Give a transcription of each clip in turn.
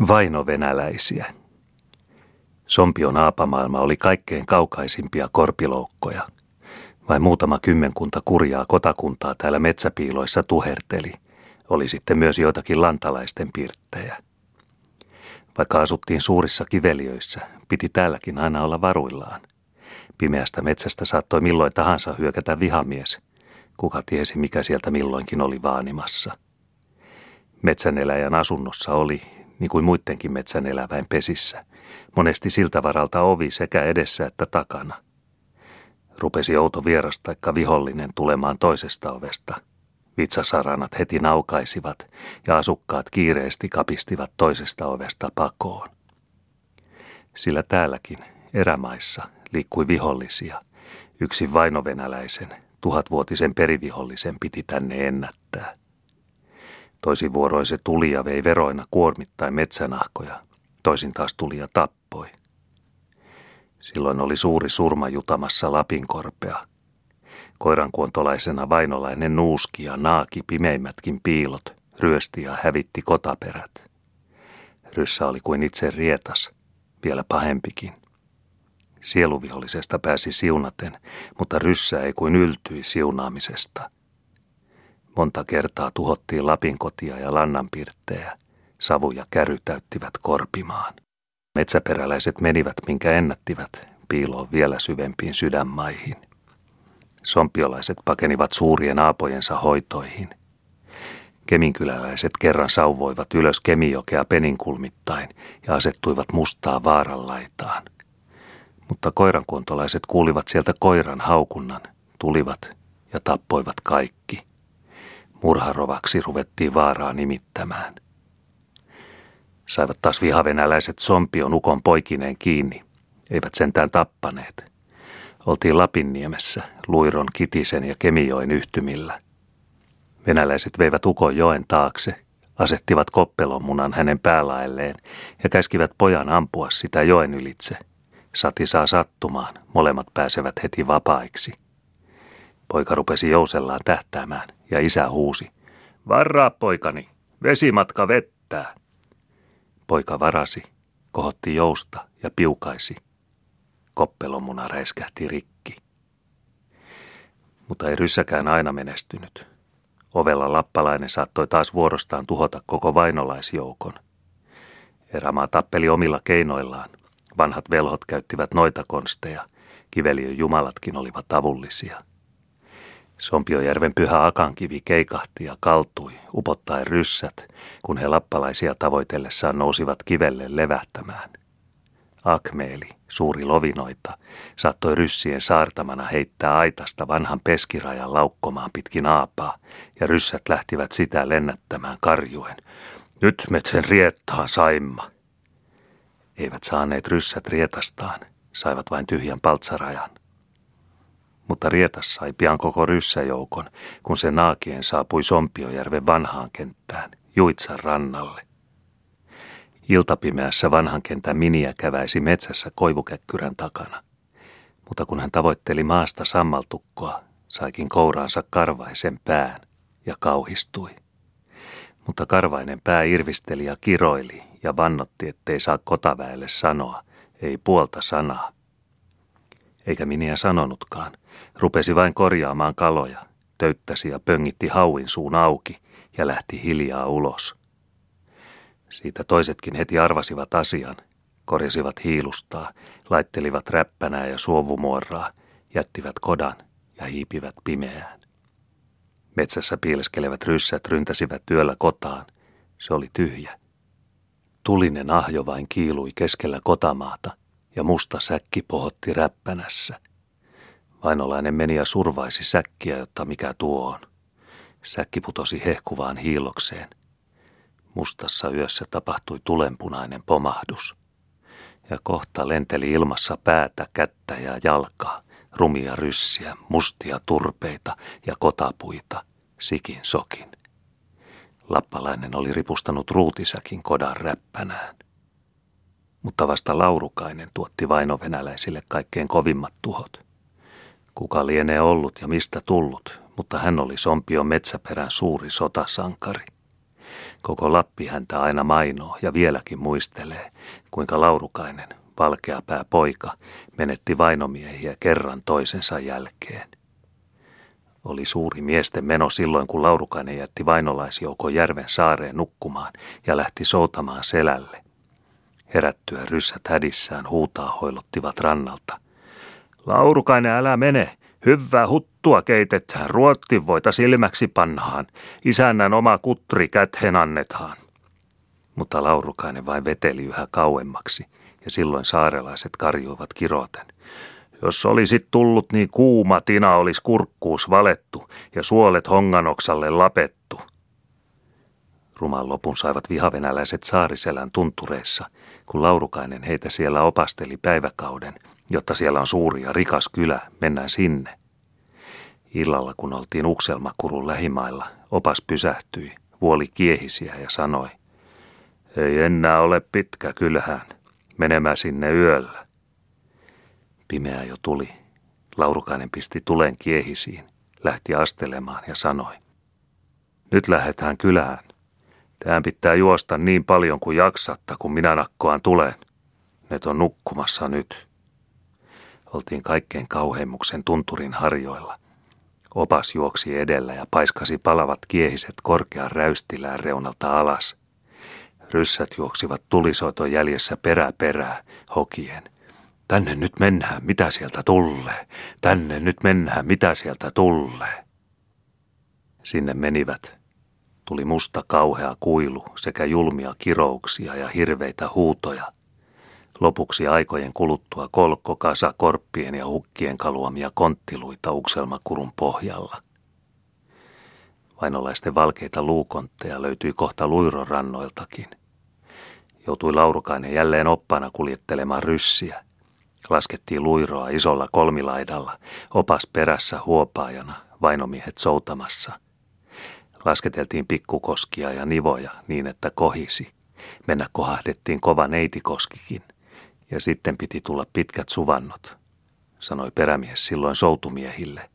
Vaino-venäläisiä. Sompion aapamaailma oli kaikkein kaukaisimpia korpiloukkoja. Vain muutama kymmenkunta kurjaa kotakuntaa täällä metsäpiiloissa tuherteli. Oli sitten myös joitakin lantalaisten pirttejä. Vaikka asuttiin suurissa kiveliöissä, piti täälläkin aina olla varuillaan. Pimeästä metsästä saattoi milloin tahansa hyökätä vihamies. Kuka tiesi, mikä sieltä milloinkin oli vaanimassa. Metsäneläjän asunnossa oli, niin kuin muidenkin metsäneläväin pesissä, monesti siltä varalta ovi sekä edessä että takana. Rupesi outo vieras taikka vihollinen tulemaan toisesta ovesta. Vitsasaranat heti naukaisivat ja asukkaat kiireesti kapistivat toisesta ovesta pakoon. Sillä täälläkin, erämaissa, liikkui vihollisia. Yksi vainovenäläisen, tuhatvuotisen perivihollisen piti tänne ennättää. Toisin vuoroin se tuli ja vei veroina kuormittain metsänahkoja, toisin taas tuli ja tappoi. Silloin oli suuri surma jutamassa Lapinkorpea. Koirankuontolaisena vainolainen nuuski ja naaki pimeimmätkin piilot, ryösti ja hävitti kotaperät. Ryssä oli kuin itse rietas, vielä pahempikin. Sieluvihollisesta pääsi siunaten, mutta ryssä ei kuin yltyi siunaamisesta – Monta kertaa tuhottiin Lapinkotia ja Lannanpirttejä. Savu ja käry täyttivät korpimaan. Metsäperäläiset menivät, minkä ennättivät, piiloon vielä syvempiin sydänmaihin. Sompiolaiset pakenivat suurien aapojensa hoitoihin. Keminkyläläiset kerran sauvoivat ylös Kemijokea peninkulmittain ja asettuivat mustaa vaaranlaitaan. Mutta koirankuontolaiset kuulivat sieltä koiran haukunnan, tulivat ja tappoivat kaikki. Murharovaksi ruvettiin vaaraa nimittämään. Saivat taas vihavenäläiset sompion ukon poikineen kiinni. Eivät sentään tappaneet. Oltiin Lapinniemessä, Luiron, Kitisen ja Kemijoen yhtymillä. Venäläiset veivät ukon joen taakse, asettivat koppelomunan hänen päälaelleen ja käskivät pojan ampua sitä joen ylitse. Sati saa sattumaan, molemmat pääsevät heti vapaiksi. Poika rupesi jousellaan tähtäämään ja isä huusi. Varraa poikani, vesimatka vettää. Poika varasi, kohotti jousta ja piukaisi. Koppelomuna räiskähti rikki. Mutta ei ryssäkään aina menestynyt. Ovella lappalainen saattoi taas vuorostaan tuhota koko vainolaisjoukon. Erämaa tappeli omilla keinoillaan. Vanhat velhot käyttivät noita konsteja. Kiveliön jumalatkin olivat avullisia. Sompiojärven pyhä akankivi keikahti ja kaltui, upottaen ryssät, kun he lappalaisia tavoitellessaan nousivat kivelle levähtämään. Akmeeli, suuri lovinoita, saattoi ryssien saartamana heittää aitasta vanhan peskirajan laukkomaan pitkin aapaa, ja ryssät lähtivät sitä lennättämään karjuen. Nyt metsen riettaan saimma. Eivät saaneet ryssät rietastaan, saivat vain tyhjän paltsarajan mutta Rietas sai pian koko ryssäjoukon, kun se naakien saapui Sompiojärven vanhaan kenttään, Juitsan rannalle. Iltapimeässä vanhan kentän miniä käväisi metsässä koivukäkkyrän takana, mutta kun hän tavoitteli maasta sammaltukkoa, saikin kouraansa karvaisen pään ja kauhistui. Mutta karvainen pää irvisteli ja kiroili ja vannotti, ettei saa kotaväelle sanoa, ei puolta sanaa. Eikä miniä sanonutkaan – Rupesi vain korjaamaan kaloja, töyttäsi ja pöngitti hauin suun auki ja lähti hiljaa ulos. Siitä toisetkin heti arvasivat asian, korjasivat hiilustaa, laittelivat räppänää ja suovumuoraa, jättivät kodan ja hiipivät pimeään. Metsässä piileskelevät ryssät ryntäsivät työllä kotaan. Se oli tyhjä. Tulinen ahjo vain kiilui keskellä kotamaata ja musta säkki pohotti räppänässä. Vainolainen meni ja survaisi säkkiä, jotta mikä tuo on. Säkki putosi hehkuvaan hiilokseen. Mustassa yössä tapahtui tulenpunainen pomahdus. Ja kohta lenteli ilmassa päätä, kättä ja jalkaa, rumia ryssiä, mustia turpeita ja kotapuita, sikin sokin. Lappalainen oli ripustanut ruutisäkin kodan räppänään. Mutta vasta Laurukainen tuotti vainovenäläisille kaikkein kovimmat tuhot – Kuka lienee ollut ja mistä tullut, mutta hän oli Sompion metsäperän suuri sotasankari. Koko Lappi häntä aina mainoo ja vieläkin muistelee, kuinka Laurukainen, valkeapää poika, menetti vainomiehiä kerran toisensa jälkeen. Oli suuri miesten meno silloin, kun Laurukainen jätti vainolaisjoukon järven saareen nukkumaan ja lähti soutamaan selälle. Herättyä ryssät hädissään huutaa hoilottivat rannalta. Laurukainen, älä mene! Hyvää huttua keitetään, ruottivoita silmäksi pannahan, isännän oma kutri käthen annetaan. Mutta Laurukainen vain veteli yhä kauemmaksi, ja silloin saarelaiset karjuivat kiroten. Jos olisit tullut, niin kuuma tina olisi kurkkuus valettu ja suolet honganoksalle lapettu. Ruman lopun saivat vihavenäläiset saariselän tuntureissa, kun Laurukainen heitä siellä opasteli päiväkauden, jotta siellä on suuri ja rikas kylä, mennään sinne. Illalla, kun oltiin Ukselmakurun lähimailla, opas pysähtyi, vuoli kiehisiä ja sanoi, ei enää ole pitkä kylään, menemään sinne yöllä. Pimeä jo tuli. Laurukainen pisti tulen kiehisiin, lähti astelemaan ja sanoi, nyt lähdetään kylään. Tähän pitää juosta niin paljon kuin jaksatta, kun minä nakkoan tulen. Ne on nukkumassa nyt. Oltiin kaikkein kauheimmuksen tunturin harjoilla. Opas juoksi edellä ja paiskasi palavat kiehiset korkean räystilään reunalta alas. Ryssät juoksivat tulisoiton jäljessä perä perää, hokien. Tänne nyt mennään, mitä sieltä tulee. Tänne nyt mennään, mitä sieltä tulee. Sinne menivät. Tuli musta kauhea kuilu sekä julmia kirouksia ja hirveitä huutoja – Lopuksi aikojen kuluttua kolkko kasa korppien ja hukkien kaluamia konttiluita ukselmakurun pohjalla. Vainolaisten valkeita luukontteja löytyi kohta luiron rannoiltakin. Joutui Laurukainen jälleen oppana kuljettelemaan ryssiä. Laskettiin luiroa isolla kolmilaidalla, opas perässä huopaajana, vainomiehet soutamassa. Lasketeltiin pikkukoskia ja nivoja niin, että kohisi. Mennä kohahdettiin kova neitikoskikin – ja sitten piti tulla pitkät suvannot, sanoi perämies silloin soutumiehille.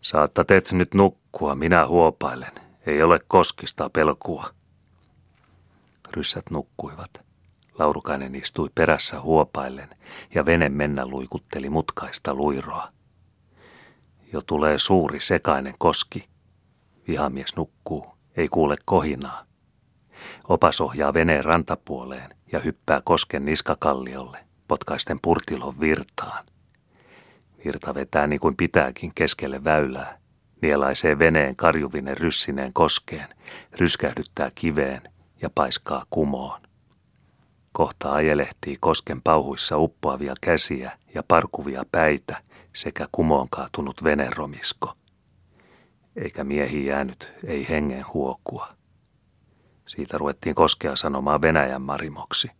Saatta teet nyt nukkua, minä huopailen. Ei ole koskista pelkua. Ryssät nukkuivat. Laurukainen istui perässä huopaillen ja vene mennä luikutteli mutkaista luiroa. Jo tulee suuri sekainen koski. Vihamies nukkuu, ei kuule kohinaa. Opas ohjaa veneen rantapuoleen ja hyppää kosken niskakalliolle, potkaisten purtilon virtaan. Virta vetää niin kuin pitääkin keskelle väylää, nielaisee veneen karjuvinen ryssineen koskeen, ryskähdyttää kiveen ja paiskaa kumoon. Kohta ajelehtii kosken pauhuissa uppoavia käsiä ja parkuvia päitä sekä kumoon kaatunut veneromisko. Eikä miehi jäänyt, ei hengen huokua. Siitä ruvettiin koskea sanomaan Venäjän marimoksi.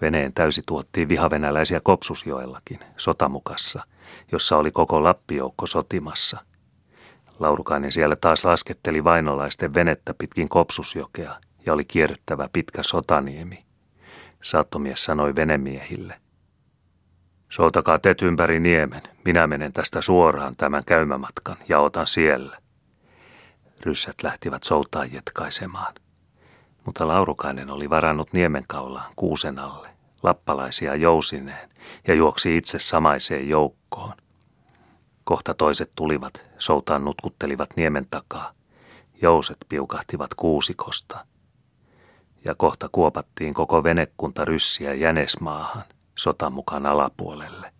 Veneen täysi tuottiin vihavenäläisiä Kopsusjoellakin, sotamukassa, jossa oli koko Lappijoukko sotimassa. Laurukainen siellä taas lasketteli vainolaisten venettä pitkin Kopsusjokea ja oli kierrettävä pitkä sotaniemi. Saattomies sanoi venemiehille. Soutakaa te ympäri niemen, minä menen tästä suoraan tämän käymämatkan ja otan siellä. Ryssät lähtivät soutaan jetkaisemaan. Mutta Laurukainen oli varannut niemenkaulaan kuusen alle, lappalaisia jousineen ja juoksi itse samaiseen joukkoon. Kohta toiset tulivat, soutaan nutkuttelivat niemen takaa. Jouset piukahtivat kuusikosta. Ja kohta kuopattiin koko venekunta ryssiä jänesmaahan, sotan mukaan alapuolelle.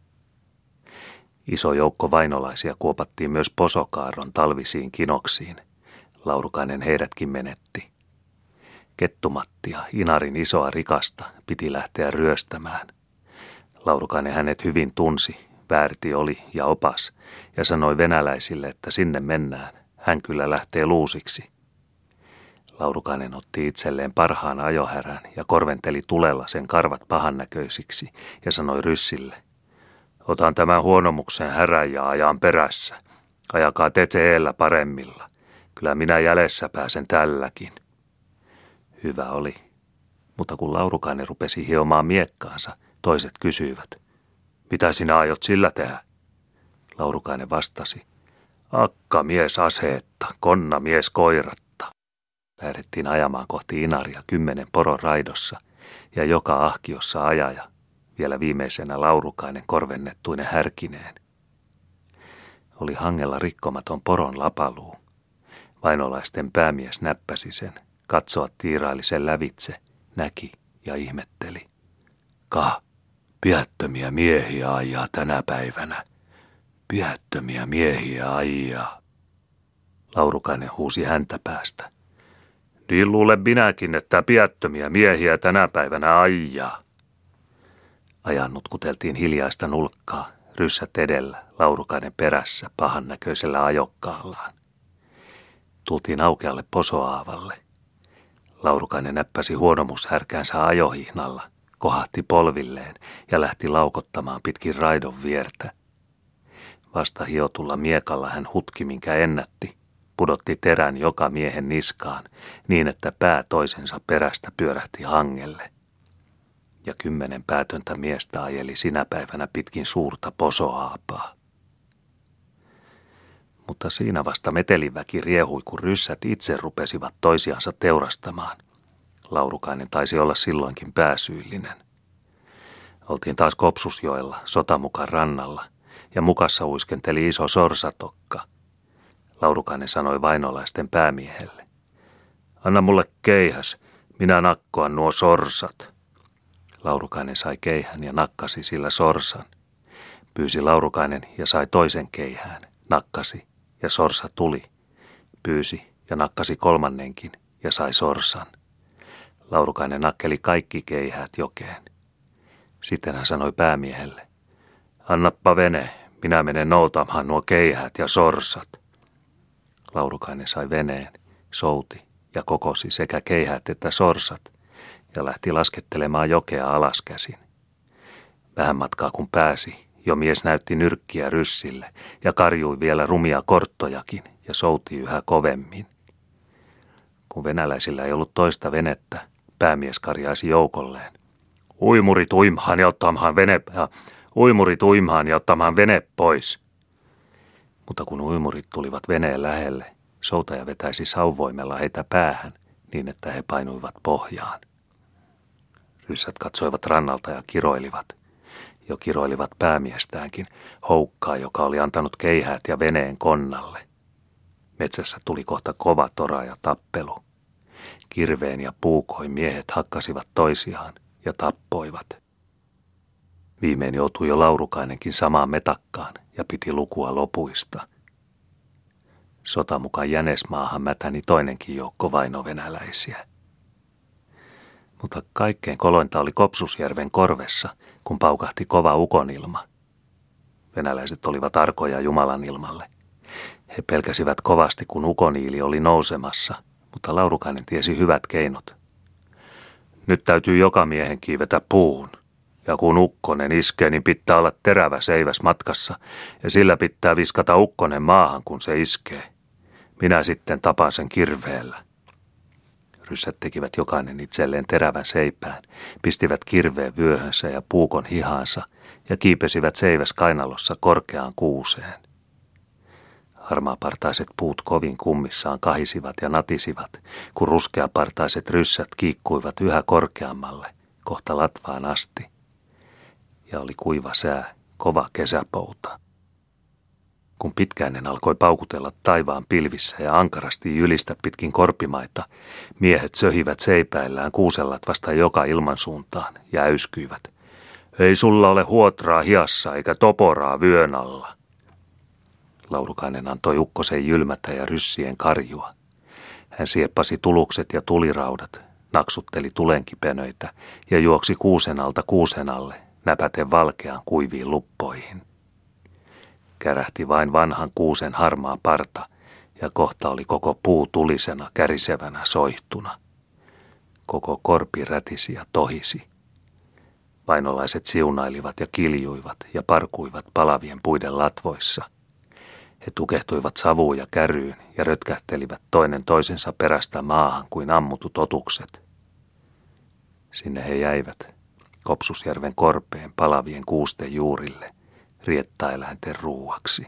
Iso joukko vainolaisia kuopattiin myös Posokaaron talvisiin kinoksiin – Laurukainen heidätkin menetti. Kettumattia, Inarin isoa rikasta, piti lähteä ryöstämään. Laurukainen hänet hyvin tunsi, väärti oli ja opas, ja sanoi venäläisille, että sinne mennään. Hän kyllä lähtee luusiksi. Laurukainen otti itselleen parhaan ajohärän ja korventeli tulella sen karvat pahannäköisiksi ja sanoi ryssille, otan tämän huonomuksen härän ja ajan perässä. Ajakaa te paremmilla. Kyllä minä jäljessä pääsen tälläkin. Hyvä oli. Mutta kun Laurukainen rupesi hiomaan miekkaansa, toiset kysyivät. Mitä sinä aiot sillä tehdä? Laurukainen vastasi. Akka mies aseetta, konna mies koiratta. Lähdettiin ajamaan kohti Inaria kymmenen poron raidossa ja joka ahkiossa ajaja, vielä viimeisenä laurukainen korvennettuinen härkineen. Oli hangella rikkomaton poron lapaluu. Vainolaisten päämies näppäsi sen, katsoa tiiraillisen lävitse, näki ja ihmetteli. Ka, piättömiä miehiä ajaa tänä päivänä. Piättömiä miehiä ajaa. Laurukainen huusi häntä päästä. Niin luulen minäkin, että piättömiä miehiä tänä päivänä ajaa. Ajan nutkuteltiin hiljaista nulkkaa, ryssät edellä, laurukainen perässä, pahan näköisellä ajokkaallaan. Tultiin aukealle posoaavalle. Laurukainen näppäsi huonomushärkäänsä ajohihnalla, kohahti polvilleen ja lähti laukottamaan pitkin raidon viertä. Vasta hiotulla miekalla hän hutki, minkä ennätti, pudotti terän joka miehen niskaan niin, että pää toisensa perästä pyörähti hangelle. Ja kymmenen päätöntä miestä ajeli sinä päivänä pitkin suurta posoaapaa. Mutta siinä vasta meteliväki riehui, kun ryssät itse rupesivat toisiansa teurastamaan. Laurukainen taisi olla silloinkin pääsyyllinen. Oltiin taas Kopsusjoella, sotamukan rannalla, ja mukassa uiskenteli iso sorsatokka – Laurukainen sanoi vainolaisten päämiehelle. Anna mulle keihäs, minä nakkoan nuo sorsat. Laurukainen sai keihän ja nakkasi sillä sorsan. Pyysi Laurukainen ja sai toisen keihään, nakkasi ja sorsa tuli. Pyysi ja nakkasi kolmannenkin ja sai sorsan. Laurukainen nakkeli kaikki keihäät jokeen. Sitten hän sanoi päämiehelle, annappa vene, minä menen noutamaan nuo keihäät ja sorsat. Laurukainen sai veneen, souti ja kokosi sekä keihät että sorsat ja lähti laskettelemaan jokea alaskäsin. Vähän matkaa kun pääsi, jo mies näytti nyrkkiä ryssille ja karjui vielä rumia korttojakin ja souti yhä kovemmin. Kun venäläisillä ei ollut toista venettä, päämies karjaisi joukolleen. Uimurit uimhaan ja ottamaan vene, ja uimurit uimhaan ja ottamaan vene pois – mutta kun uimurit tulivat veneen lähelle, soutaja vetäisi sauvoimella heitä päähän niin, että he painuivat pohjaan. Ryssät katsoivat rannalta ja kiroilivat. Jo kiroilivat päämiestäänkin, houkkaa, joka oli antanut keihäät ja veneen konnalle. Metsässä tuli kohta kova tora ja tappelu. Kirveen ja puukoin miehet hakkasivat toisiaan ja tappoivat. Viimein joutui jo Laurukainenkin samaan metakkaan ja piti lukua lopuista. Sota mukaan Jänesmaahan mätäni toinenkin joukko vainovenäläisiä. Mutta kaikkein kolointa oli Kopsusjärven korvessa, kun paukahti kova ukonilma. Venäläiset olivat arkoja Jumalan ilmalle. He pelkäsivät kovasti, kun ukoniili oli nousemassa, mutta Laurukainen tiesi hyvät keinot. Nyt täytyy joka miehen kiivetä puun – ja kun ukkonen iskee, niin pitää olla terävä seiväs matkassa, ja sillä pitää viskata ukkonen maahan, kun se iskee. Minä sitten tapan sen kirveellä. Ryssät tekivät jokainen itselleen terävän seipään, pistivät kirveen vyöhönsä ja puukon hihansa ja kiipesivät seiväs kainalossa korkeaan kuuseen. Harmaapartaiset puut kovin kummissaan kahisivat ja natisivat, kun ruskeapartaiset ryssät kiikkuivat yhä korkeammalle, kohta latvaan asti ja oli kuiva sää, kova kesäpouta. Kun pitkäinen alkoi paukutella taivaan pilvissä ja ankarasti jylistä pitkin korpimaita, miehet söhivät seipäillään kuusellat vasta joka ilmansuuntaan ja äyskyivät. Ei sulla ole huotraa hiassa eikä toporaa vyön alla. Laurukainen antoi ukkosen jylmätä ja ryssien karjua. Hän sieppasi tulukset ja tuliraudat, naksutteli tulenkipenöitä ja juoksi kuusen alta kuusen alle näpäten valkeaan kuiviin luppoihin. Kärähti vain vanhan kuusen harmaa parta, ja kohta oli koko puu tulisena kärisevänä soihtuna. Koko korpi rätisi ja tohisi. Vainolaiset siunailivat ja kiljuivat ja parkuivat palavien puiden latvoissa. He tukehtuivat savuun ja käryyn ja rötkähtelivät toinen toisensa perästä maahan kuin ammutut otukset. Sinne he jäivät, Kopsusjärven korpeen palavien kuusten juurille riettaeläinten ruuaksi.